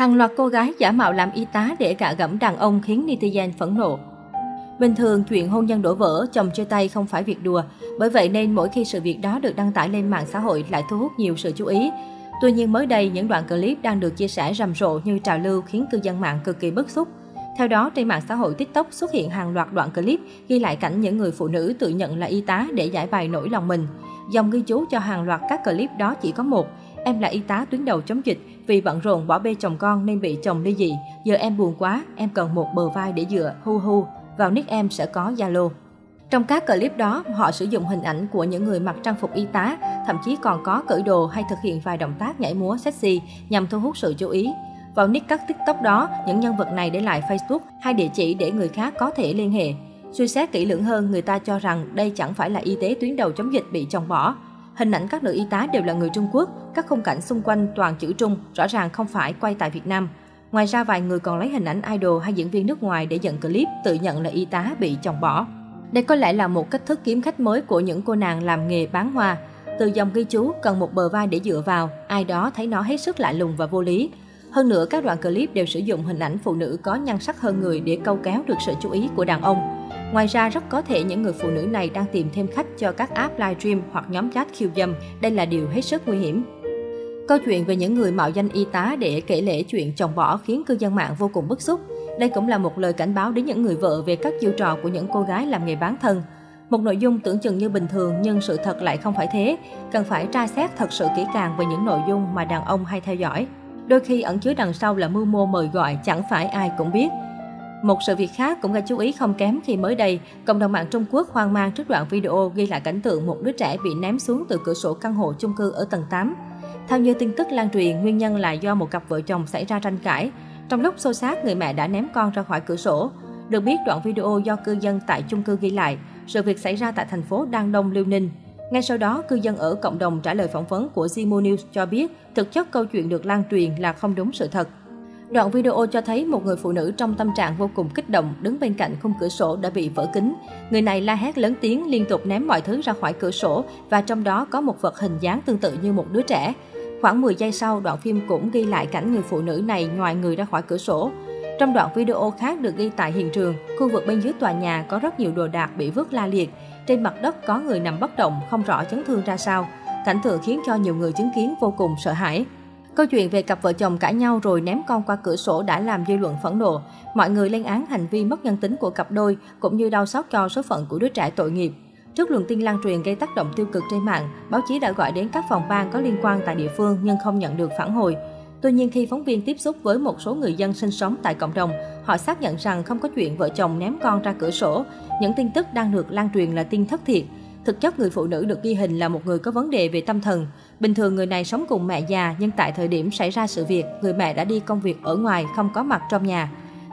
Hàng loạt cô gái giả mạo làm y tá để gạ gẫm đàn ông khiến netizen phẫn nộ. Bình thường, chuyện hôn nhân đổ vỡ, chồng chia tay không phải việc đùa. Bởi vậy nên mỗi khi sự việc đó được đăng tải lên mạng xã hội lại thu hút nhiều sự chú ý. Tuy nhiên mới đây, những đoạn clip đang được chia sẻ rầm rộ như trào lưu khiến cư dân mạng cực kỳ bức xúc. Theo đó, trên mạng xã hội TikTok xuất hiện hàng loạt đoạn clip ghi lại cảnh những người phụ nữ tự nhận là y tá để giải bày nỗi lòng mình. Dòng ghi chú cho hàng loạt các clip đó chỉ có một. Em là y tá tuyến đầu chống dịch, vì bận rộn bỏ bê chồng con nên bị chồng ly dị. Giờ em buồn quá, em cần một bờ vai để dựa, hu hu. Vào nick em sẽ có Zalo. Trong các clip đó, họ sử dụng hình ảnh của những người mặc trang phục y tá, thậm chí còn có cởi đồ hay thực hiện vài động tác nhảy múa sexy nhằm thu hút sự chú ý. Vào nick các TikTok đó, những nhân vật này để lại Facebook hay địa chỉ để người khác có thể liên hệ. Suy xét kỹ lưỡng hơn, người ta cho rằng đây chẳng phải là y tế tuyến đầu chống dịch bị chồng bỏ. Hình ảnh các nữ y tá đều là người Trung Quốc, các khung cảnh xung quanh toàn chữ Trung, rõ ràng không phải quay tại Việt Nam. Ngoài ra, vài người còn lấy hình ảnh idol hay diễn viên nước ngoài để dẫn clip tự nhận là y tá bị chồng bỏ. Đây có lẽ là một cách thức kiếm khách mới của những cô nàng làm nghề bán hoa. Từ dòng ghi chú cần một bờ vai để dựa vào, ai đó thấy nó hết sức lạ lùng và vô lý. Hơn nữa, các đoạn clip đều sử dụng hình ảnh phụ nữ có nhan sắc hơn người để câu kéo được sự chú ý của đàn ông. Ngoài ra, rất có thể những người phụ nữ này đang tìm thêm khách cho các app livestream hoặc nhóm chat khiêu dâm. Đây là điều hết sức nguy hiểm. Câu chuyện về những người mạo danh y tá để kể lể chuyện chồng bỏ khiến cư dân mạng vô cùng bức xúc. Đây cũng là một lời cảnh báo đến những người vợ về các chiêu trò của những cô gái làm nghề bán thân. Một nội dung tưởng chừng như bình thường nhưng sự thật lại không phải thế. Cần phải tra xét thật sự kỹ càng về những nội dung mà đàn ông hay theo dõi. Đôi khi ẩn chứa đằng sau là mưu mô mời gọi chẳng phải ai cũng biết. Một sự việc khác cũng gây chú ý không kém khi mới đây, cộng đồng mạng Trung Quốc hoang mang trước đoạn video ghi lại cảnh tượng một đứa trẻ bị ném xuống từ cửa sổ căn hộ chung cư ở tầng 8. Theo như tin tức lan truyền, nguyên nhân là do một cặp vợ chồng xảy ra tranh cãi. Trong lúc xô xát, người mẹ đã ném con ra khỏi cửa sổ. Được biết, đoạn video do cư dân tại chung cư ghi lại. Sự việc xảy ra tại thành phố Đan Đông, Liêu Ninh. Ngay sau đó, cư dân ở cộng đồng trả lời phỏng vấn của Zimo News cho biết thực chất câu chuyện được lan truyền là không đúng sự thật. Đoạn video cho thấy một người phụ nữ trong tâm trạng vô cùng kích động đứng bên cạnh khung cửa sổ đã bị vỡ kính. Người này la hét lớn tiếng liên tục ném mọi thứ ra khỏi cửa sổ và trong đó có một vật hình dáng tương tự như một đứa trẻ. Khoảng 10 giây sau, đoạn phim cũng ghi lại cảnh người phụ nữ này ngoài người ra khỏi cửa sổ. Trong đoạn video khác được ghi tại hiện trường, khu vực bên dưới tòa nhà có rất nhiều đồ đạc bị vứt la liệt. Trên mặt đất có người nằm bất động, không rõ chấn thương ra sao. Cảnh tượng khiến cho nhiều người chứng kiến vô cùng sợ hãi. Câu chuyện về cặp vợ chồng cãi nhau rồi ném con qua cửa sổ đã làm dư luận phẫn nộ. Mọi người lên án hành vi mất nhân tính của cặp đôi cũng như đau xót cho số phận của đứa trẻ tội nghiệp. Trước luồng tin lan truyền gây tác động tiêu cực trên mạng, báo chí đã gọi đến các phòng ban có liên quan tại địa phương nhưng không nhận được phản hồi. Tuy nhiên khi phóng viên tiếp xúc với một số người dân sinh sống tại cộng đồng, họ xác nhận rằng không có chuyện vợ chồng ném con ra cửa sổ. Những tin tức đang được lan truyền là tin thất thiệt. Thực chất người phụ nữ được ghi hình là một người có vấn đề về tâm thần. Bình thường người này sống cùng mẹ già nhưng tại thời điểm xảy ra sự việc, người mẹ đã đi công việc ở ngoài không có mặt trong nhà.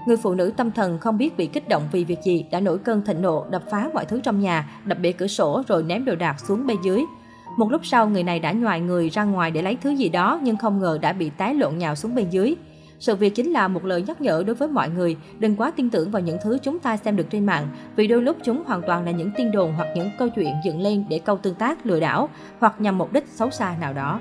Người phụ nữ tâm thần không biết bị kích động vì việc gì đã nổi cơn thịnh nộ đập phá mọi thứ trong nhà, đập bể cửa sổ rồi ném đồ đạc xuống bên dưới. Một lúc sau người này đã nhòi người ra ngoài để lấy thứ gì đó nhưng không ngờ đã bị tái lộn nhào xuống bên dưới. Sự việc chính là một lời nhắc nhở đối với mọi người, đừng quá tin tưởng vào những thứ chúng ta xem được trên mạng, vì đôi lúc chúng hoàn toàn là những tin đồn hoặc những câu chuyện dựng lên để câu tương tác lừa đảo hoặc nhằm mục đích xấu xa nào đó.